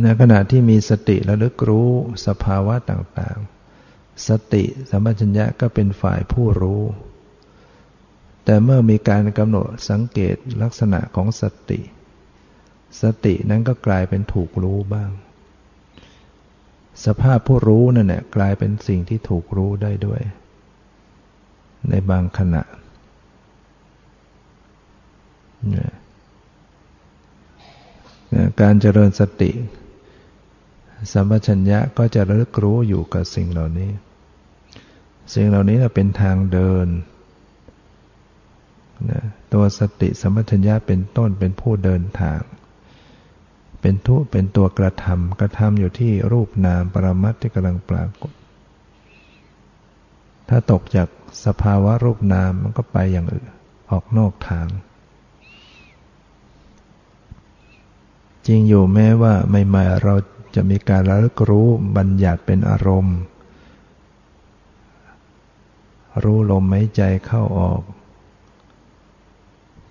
Speaker 1: ในขณะที่มีสติระลึกรู้สภาวะต่างๆ สติสัมปชัญญะก็เป็นฝ่ายผู้รู้ แต่เมื่อมีการกำหนดสังเกตลักษณะของสติ สตินั้นก็กลายเป็นถูกรู้บ้าง สภาพผู้รู้นั่นแหละกลายเป็นสิ่งที่ถูกรู้ได้ด้วย ในบางขณะการเจริญสติ สัมปชัญญะก็จะระลึกรู้อยู่กับสิ่งเหล่านี้ สิ่งเหล่านี้เป็นทางเดินนะตัวสติสัมปชัญญะเป็นต้นเป็นผู้เดินทาง เป็นทุเป็นตัวกระทำกระทำอยู่ที่รูปนามปรมัตที่กำลังปรากฏ ถ้าตกจากสภาวะรูปนามมันก็ไปอย่างอื่นออกนอกทาง จริงอยู่แม้ว่าใหม่ๆเรา จะมีการระลึกรู้บัญญัติเป็นอารมณ์ รู้ลมหายใจเข้าออก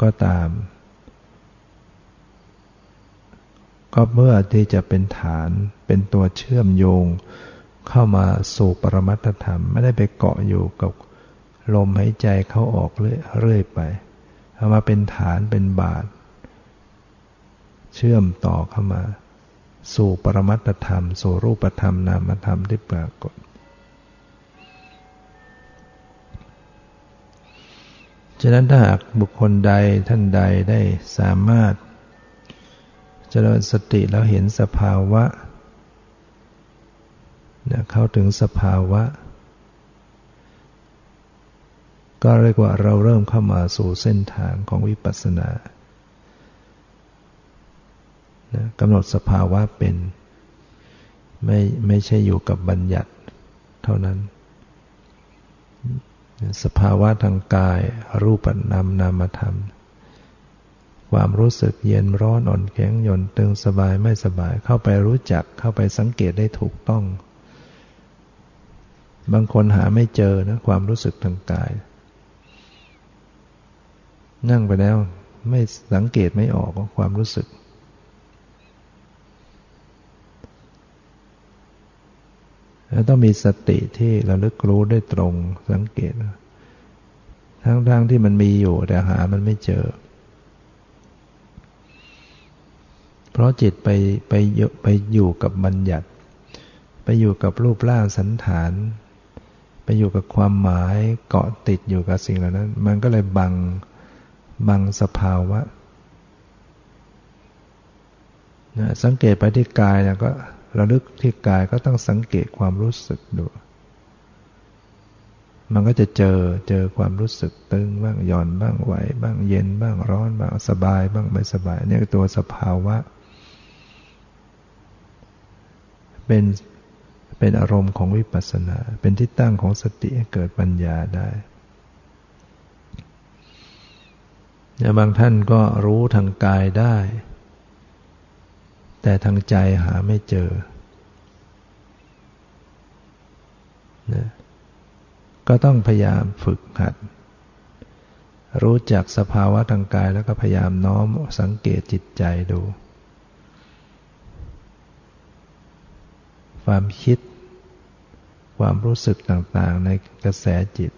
Speaker 1: ก็ตาม ก็เมื่อที่จะเป็นฐานเป็นตัวเชื่อมโยง เข้ามาสู่ปรมัตธรรม ไม่ได้ไปเกาะอยู่กับลมหายใจเข้าออกเรื่อยไปเอามาเป็นฐานเป็นบาท เชื่อมต่อเข้ามา สู่ปรมัตธรรม สู่รูปธรรมนามธรรมที่ปรากฏ ฉะนั้นถ้าหากบุคคลใดท่านใดได้สามารถ เจริญสติแล้วเห็นสภาวะเข้าถึงสภาวะ ก็เรียกว่าเราเริ่มเข้ามาสู่เส้นทางของวิปัสสนา กำหนดสภาวะเป็น ไม่ไม่ใช่อยู่กับบัญญัติเท่านั้น สภาวะทางกาย รูปนามนามธรรม ความรู้สึกเย็นร้อนอ่อนแข็งหย่อนตึงสบายไม่สบาย เข้าไปรู้จักเข้าไปสังเกตได้ถูกต้อง บางคนหาไม่เจอนะความรู้สึกทางกาย นั่งไปแล้วไม่สังเกตไม่ออกความรู้สึก แล้ว ต้องมีสติที่เระลึกรู้ได้ตรงสังเกต ทั้งๆทที่มันมีอยู่แต่หามันไม่เจอ เพราะจิตไปไปไปอยู่กับบัญญัติ ไปอยู่กับรูปร่างสันฐาน ไปอยู่กับความหมายเกาะติดอยู่กับสิ่งเหล่านั้น มันก็เลยบังบังสภาวะนะสังเกตไปที่กายนะก็ ระลึกที่กายก็ต้องสังเกตความรู้สึกดู มันก็จะเจอเจอความรู้สึกตึงบ้างหย่อนบ้างไหวบ้างเย็นบ้างร้อนบ้างสบายบ้างไม่สบายเนี่ยตัวสภาวะ เป็นเป็นอารมณ์ของวิปัสสนา เป็นที่ตั้งของสติให้เกิดปัญญาได้บางท่านก็รู้ทางกายได้ แต่ทางใจหาไม่เจอนะก็ต้องพยายามฝึกหัด รู้จักสภาวะทางกายแล้วก็พยายามน้อมสังเกตจิตใจดู ความคิด ความรู้สึกต่างๆในกระแสจิต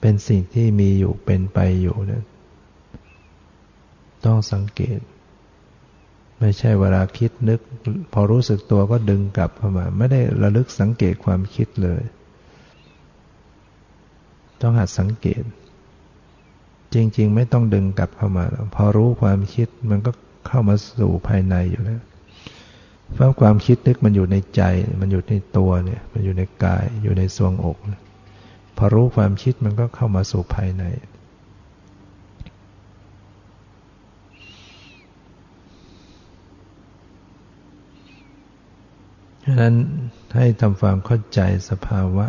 Speaker 1: เป็นสิ่งที่มีอยู่เป็นไปอยู่เนี่ยต้องสังเกต ไม่ใช่เวลาคิดนึก พอรู้สึกตัวก็ดึงกลับเข้ามา ไม่ได้ระลึกสังเกตความคิดเลย ต้องหัดสังเกต จริง ๆ ไม่ต้องดึงกลับเข้ามา พอรู้ความคิดมันก็เข้ามาสู่ภายในอยู่แล้วเพราะความคิดนึกมันอยู่ในใจ มันอยู่ในตัวเนี่ย มันอยู่ในกาย อยู่ในทรวงอก พอรู้ความคิดมันก็เข้ามาสู่ภายใน ฉะนั้นให้ทำความเข้าใจสภาวะ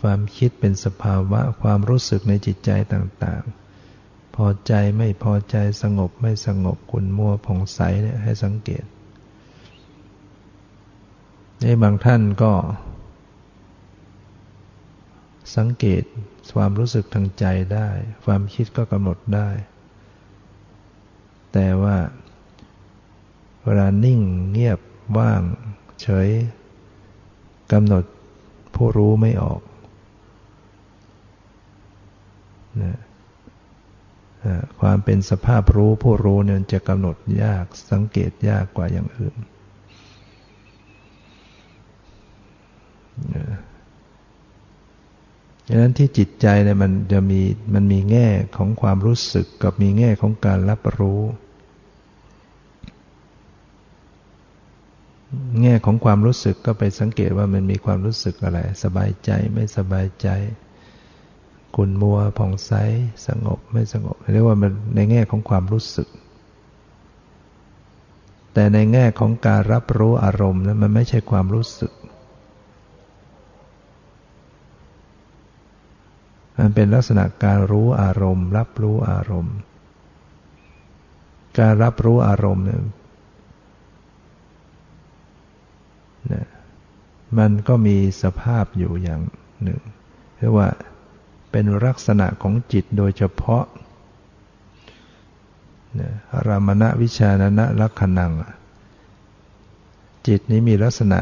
Speaker 1: ความคิดเป็นสภาวะความรู้สึกในจิตใจต่างๆ พอใจไม่พอใจสงบไม่สงบขุนมัวผ่องใสเนี่ยให้สังเกตในบางท่านก็ สังเกตความรู้สึกทางใจได้ ความคิดก็กำหนดได้ แต่ว่าเวลานิ่งเงียบว่าง เฉยกำหนดผู้รู้ไม่ออกนะความเป็นสภาพรู้ผู้รู้เนี่ยจะกำหนดยากสังเกตยากกว่าอย่างอื่นดังนั้นที่จิตใจเนี่ยมันจะมีมันมีแง่ของความรู้สึกกับมีแง่ของการรับรู้ แง่ของความรู้สึกก็ไปสังเกตว่ามันมีความรู้สึกอะไร สบายใจไม่สบายใจขุนมัวผ่องใสสงบไม่สงบเรียกว่ามันในแง่ของความรู้สึก แต่ในแง่ของการรับรู้อารมณ์นั้นมันไม่ใช่ความรู้สึก มันเป็นลักษณะการรู้อารมณ์ รับรู้อารมณ์ การรับรู้อารมณ์เนี่ย มันก็มีสภาพอยู่อย่างหนึ่งเรียกว่าเป็นลักษณะของจิตโดยเฉพาะรามณะวิชานะลักขณัง จิตนี้มีลักษณะ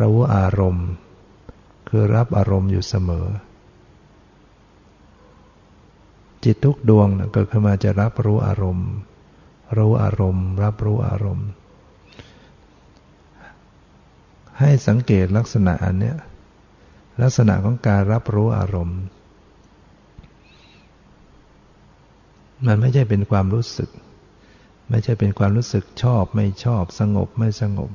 Speaker 1: รู้อารมณ์ คือรับอารมณ์อยู่เสมอ จิตทุกดวงเกิดขึ้นมาจะรับรู้อารมณ์ รู้อารมณ์ รับรู้อารมณ์ ให้สังเกตลักษณะอันเนี้ยลักษณะของการรับรู้อารมณ์ มันไม่ใช่เป็นความรู้สึก ไม่ใช่เป็นความรู้สึกชอบไม่ชอบสงบไม่สงบ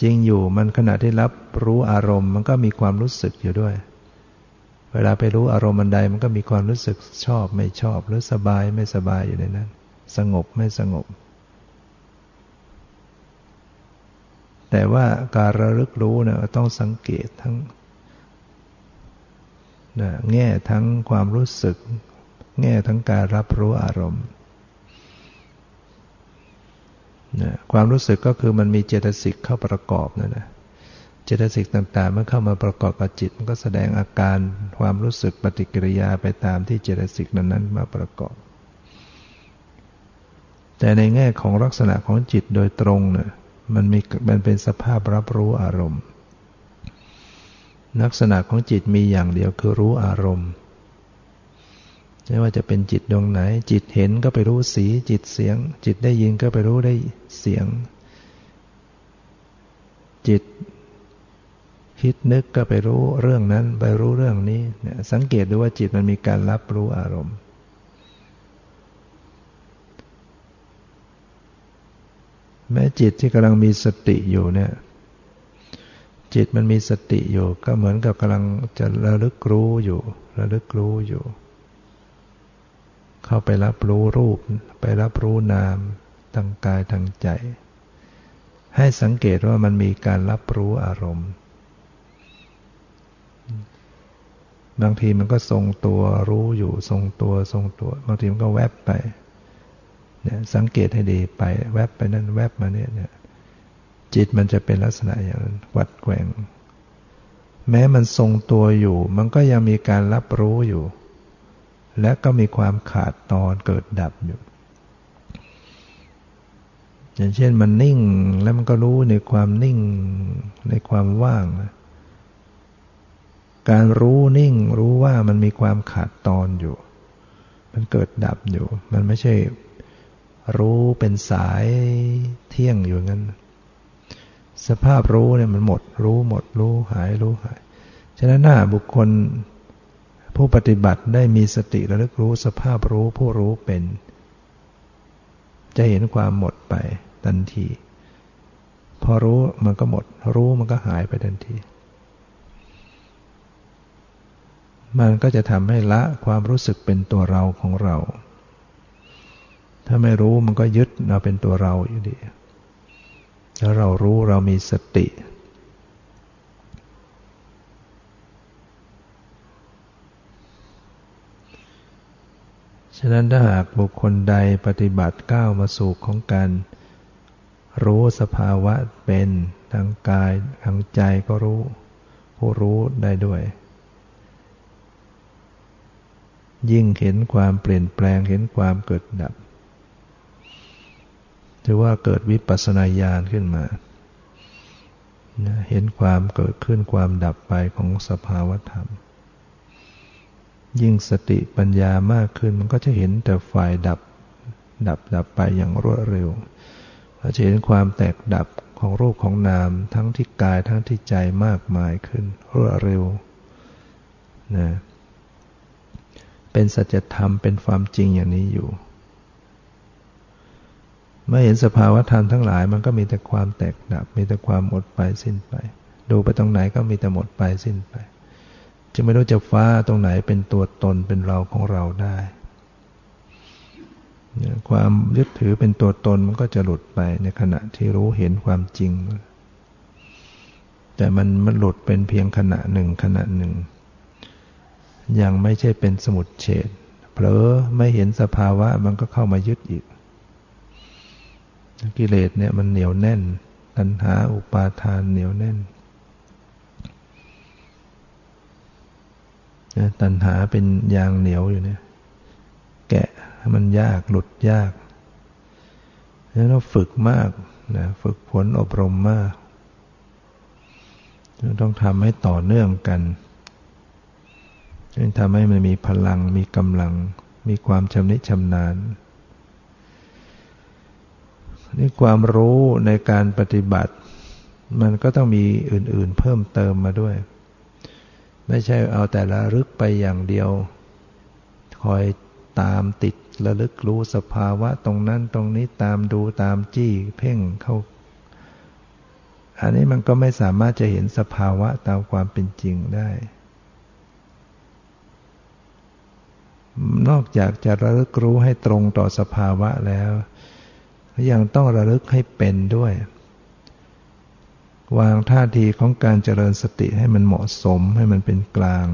Speaker 1: จริงอยู่มันขณะที่รับรู้อารมณ์ มันก็มีความรู้สึกอยู่ด้วย เวลาไปรู้อารมณ์อันใดมันก็มีความรู้สึกชอบไม่ชอบหรือสบายไม่สบายอยู่ในนั้น สงบไม่สงบ แต่ว่าการระลึกรู้เนี่ยต้องสังเกตทั้งนะแง่ทั้งความรู้สึก แง่ทั้งการรับรู้อารมณ์นะความรู้สึกก็คือมันมีเจตสิกเข้าประกอบนั่นนะเจตสิกต่างๆ มันเข้ามาประกอบกับจิต มันก็แสดงอาการความรู้สึกปฏิกิริยาไปตามที่เจตสิกนั้นๆมาประกอบ แต่ในแง่ของลักษณะของจิตโดยตรงเนี่ย มันมีมันเป็นสภาพรับรู้อารมณ์ ลักษณะของจิตมีอย่างเดียวคือรู้อารมณ์ไม่ว่าจะเป็นจิตดวงไหน จิตเห็นก็ไปรู้สี จิตเสียง จิตได้ยินก็ไปรู้ได้เสียง จิตคิดนึกก็ไปรู้เรื่องนั้น ไปรู้เรื่องนี้เนี่ยสังเกตดูว่าจิตมันมีการรับรู้อารมณ์ แม้จิตที่กำลังมีสติอยู่เนี่ย จิตมันมีสติอยู่ ก็เหมือนกับกำลังจะระลึกรู้อยู่ ระลึกรู้อยู่ เข้าไปรับรู้รูป ไปรับรู้นามทางกายทางใจ ให้สังเกตว่ามันมีการรับรู้อารมณ์ บางทีมันก็ทรงตัวรู้อยู่ ทรงตัวทรงตัว บางทีมันก็แวบไป สังเกตให้ดีไป แวบไปนั่นแวบมาเนี่ยเนี่ยจิตมันจะเป็นลักษณะอย่างนั้นวัดแกว่ง แม้มันทรงตัวอยู่ มันก็ยังมีการรับรู้อยู่ และก็มีความขาดตอนเกิดดับอยู่ อย่างเช่นมันนิ่งแล้วมันก็รู้ในความนิ่งในความว่าง การรู้นิ่งรู้ว่ามันมีความขาดตอนอยู่ มันเกิดดับอยู่ มันไม่ใช่ รู้เป็นสายเที่ยงอยู่งั้น สภาพรู้เนี่ยมันหมด รู้หมด รู้หายรู้หาย ฉะนั้นหน้าบุคคลผู้ปฏิบัติได้มีสติระลึกรู้สภาพรู้ผู้รู้เป็น จะเห็นความหมดไปทันที พอรู้มันก็หมด รู้มันก็หายไปทันที มันก็จะทำให้ละความรู้สึกเป็นตัวเราของเรา ถ้าไม่รู้มันก็ยึดเราเป็นตัวเราอยู่ดีถ้าเรารู้เรามีสติ ฉะนั้นถ้าหากบุคคลใดปฏิบัติก้าวมาสู่ของการรู้สภาวะเป็นทางกายทางใจก็รู้ ผู้รู้ได้ด้วย ยิ่งเห็นความเปลี่ยนแปลงเห็นความเกิดดับ ถือว่าเกิดวิปัสสนาญาณขึ้นมา เห็นความเกิดขึ้นความดับไปของสภาวธรรม ยิ่งสติปัญญามากขึ้นมันก็จะเห็นแต่ฝ่ายดับ ดับดับไปอย่างรวดเร็วเราจะเห็นความแตกดับของรูปของนามทั้งที่กายทั้งที่ใจมากมายขึ้นรวดเร็วนะเป็นสัจธรรมเป็นความจริงอย่างนี้อยู่ เมื่อเห็นสภาวะธรรมทั้งหลาย มันก็มีแต่ความแตกดับ มีแต่ความหมดไปสิ้นไป ดูไปตรงไหนก็มีแต่หมดไปสิ้นไป จะไม่รู้จะฟ้าตรงไหนเป็นตัวตนเป็นเราของเราได้ความยึดถือเป็นตัวตนมันก็จะหลุดไปในขณะที่รู้เห็นความจริง แต่มันมันหลุดเป็นเพียงขณะหนึ่งขณะหนึ่ง ยังไม่ใช่เป็นสมุดเฉดเผลอไม่เห็นสภาวะมันก็เข้ามายึดอีก กิเลสเนี่ยมันเหนียวแน่น ตัณหาอุปาทานเหนียวแน่นตัณหาเป็นยางเหนียวอยู่เนี่ย แกะมันยากหลุดยากแล้วเราฝึกมากนะฝึกผลอบรมมาก ต้องทำให้ต่อเนื่องกันจึงทำให้มันมีพลังมีกำลัง มีความชำนิชำนาญ นี่ความรู้ในการปฏิบัติ มันก็ต้องมีอื่นๆเพิ่มเติมมาด้วย ไม่ใช่เอาแต่ละลึกไปอย่างเดียว คอยตามติดระลึกรู้สภาวะตรงนั้นตรงนี้ตามดูตามจี้เพ่งเข้า อันนี้มันก็ไม่สามารถจะเห็นสภาวะตามความเป็นจริงได้ นอกจากจะระลึกรู้ให้ตรงต่อสภาวะแล้ว ยังต้องระลึกให้เป็นด้วย วางท่าทีของการเจริญสติให้มันเหมาะสมให้มันเป็นกลาง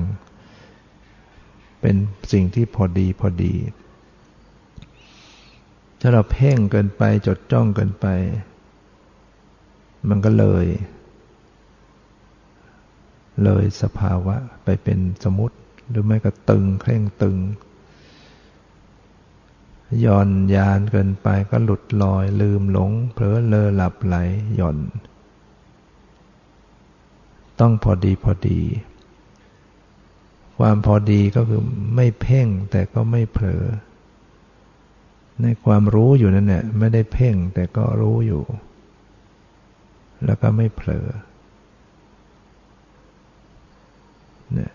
Speaker 1: เป็นสิ่งที่พอดีพอดี ถ้าเราเพ่งเกินไปจดจ้องเกินไป มันก็เลย เลยสภาวะไปเป็นสมุติหรือไม่ก็ตึงเคร่งตึง ย่อนยานเกินไปก็หลุดลอยลืมหลง เผลอเลอหลับไหลหย่อน ต้องพอดีพอดี ความพอดีก็คือไม่เพ่งแต่ก็ไม่เผลอ ในความรู้อยู่นั่นแหละไม่ได้เพ่งแต่ก็รู้อยู่ แล้วก็ไม่เผลอเนี่ย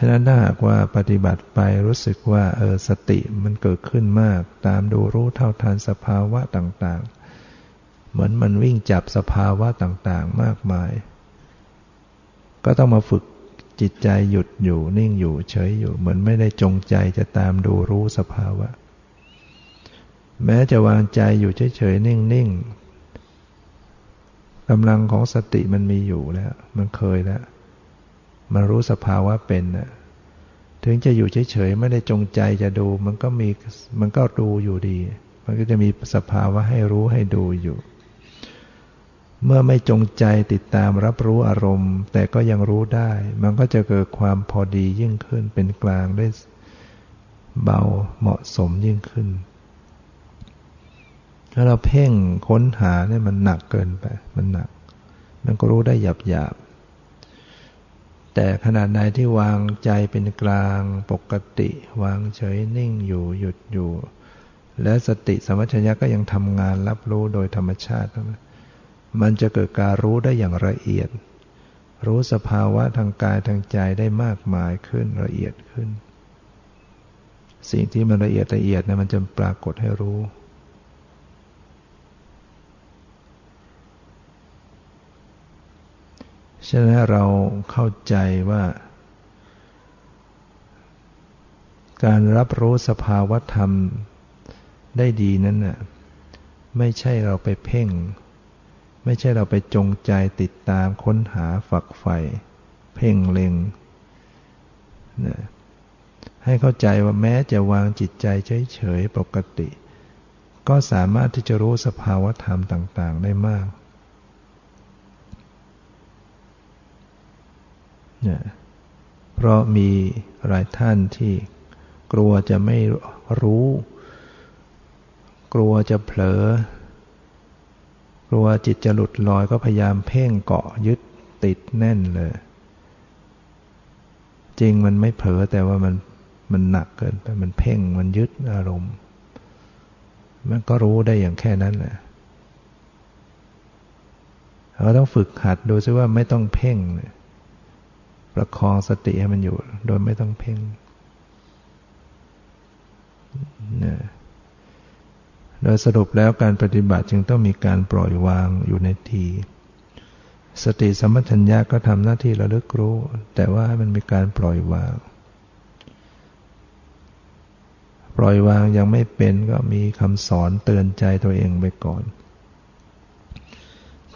Speaker 1: ฉะนั้นถ้าหากว่าปฏิบัติไปรู้สึกว่าเออสติมันเกิดขึ้นมาก ตามดูรู้เท่าทันสภาวะต่างๆ เหมือนมันวิ่งจับสภาวะต่างๆ มากมาย ก็ต้องมาฝึกจิตใจหยุดอยู่นิ่งอยู่เฉยอยู่ เหมือนไม่ได้จงใจจะตามดูรู้สภาวะ แม้จะวางใจอยู่เฉยๆนิ่งๆกำลังของสติมันมีอยู่แล้ว มันเคยแล้ว มันรู้สภาวะเป็นนะถึงจะอยู่เฉยๆไม่ได้จงใจจะดู มันก็มีมันก็ดูอยู่ดี มันก็จะมีสภาวะให้รู้ให้ดูอยู่ เมื่อไม่จงใจติดตามรับรู้อารมณ์ แต่ก็ยังรู้ได้ มันก็จะเกิดความพอดียิ่งขึ้นเป็นกลางได้เบาเหมาะสมยิ่งขึ้น ถ้าเราเพ่งค้นหาเนี่ยมันหนักเกินไป มันหนัก มันก็รู้ได้หยาบหยาบ แต่ขนาดไหนที่วางใจเป็นกลางปกติ วางเฉยนิ่งอยู่หยุดอยู่ และสติสมัชัญญะก็ยังทำงานรับรู้โดยธรรมชาติ มันจะเกิดการรู้ได้อย่างละเอียด รู้สภาวะทางกายทางใจได้มากมายขึ้นละเอียดขึ้น สิ่งที่มันละเอียดละเอียดนะมันจะปรากฏให้รู้ ฉะนั้นเราเข้าใจว่า การรับรู้สภาวธรรมได้ดีนั้นน่ะไม่ใช่เราไปเพ่ง ไม่ใช่เราไปจงใจติดตามค้นหาฝักใฝ่เพ่งเล็งนะให้เข้าใจว่าแม้จะวางจิตใจเฉยๆปกติ ก็สามารถที่จะรู้สภาวธรรมต่าง ๆ ได้มาก เพราะมีหลายท่านที่กลัวจะไม่รู้ กลัวจะเผลอ กลัวจิตจะหลุดลอยก็พยายามเพ่งเกาะยึดติดแน่นเลย จริงมันไม่เผลอแต่ว่ามันมันหนักเกินไปมันเพ่งมันยึดอารมณ์ มันก็รู้ได้อย่างแค่นั้นแหละเราต้องฝึกหัดดูซิว่าไม่ต้องเพ่งเประคองสติให้มันอยู่ โดยไม่ต้องเพ่งนะโดยสรุปแล้วการปฏิบัติจึงต้องมีการปล่อยวางอยู่ในที สติสมัชัญญาก็ทำหน้าที่ระลึกรู้ แต่ว่ามันมีการปล่อยวาง ปล่อยวางยังไม่เป็นก็มีคำสอนเตือนใจตัวเองไปก่อน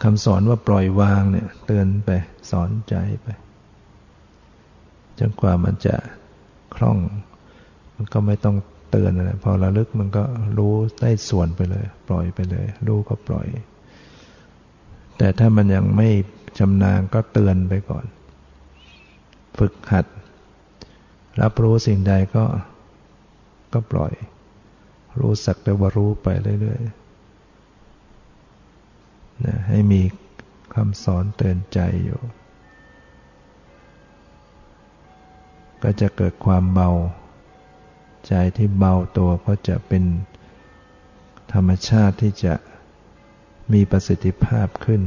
Speaker 1: คำสอนว่าปล่อยวางเนี่ย เตือนไปสอนใจไป จนกว่ามันจะคล่อง มันก็ไม่ต้องเตือนอะไรพอระลึกมันก็รู้ได้ส่วนไปเลย ปล่อยไปเลย รู้ก็ปล่อย แต่ถ้ามันยังไม่ชำนาญก็เตือนไปก่อน ฝึกหัด รับรู้สิ่งใดก็ก็ปล่อย รู้สักแต่ว่ารู้ไปเรื่อยๆนะให้มีคำสอนเตือนใจอยู่ ก็จะเกิดความเบา ใจที่เบาตัวก็จะเป็นธรรมชาติที่จะมีประสิทธิภาพขึ้น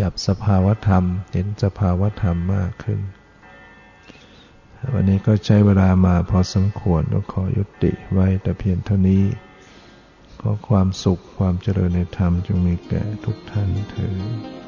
Speaker 1: จับสภาวธรรมเห็นสภาวธรรมมากขึ้น วันนี้ก็ใช้เวลามาพอสมควรก็ขอยุติไว้แต่เพียงเท่านี้ ขอความสุขความเจริญในธรรมจงมีแก่ทุกท่านเถิด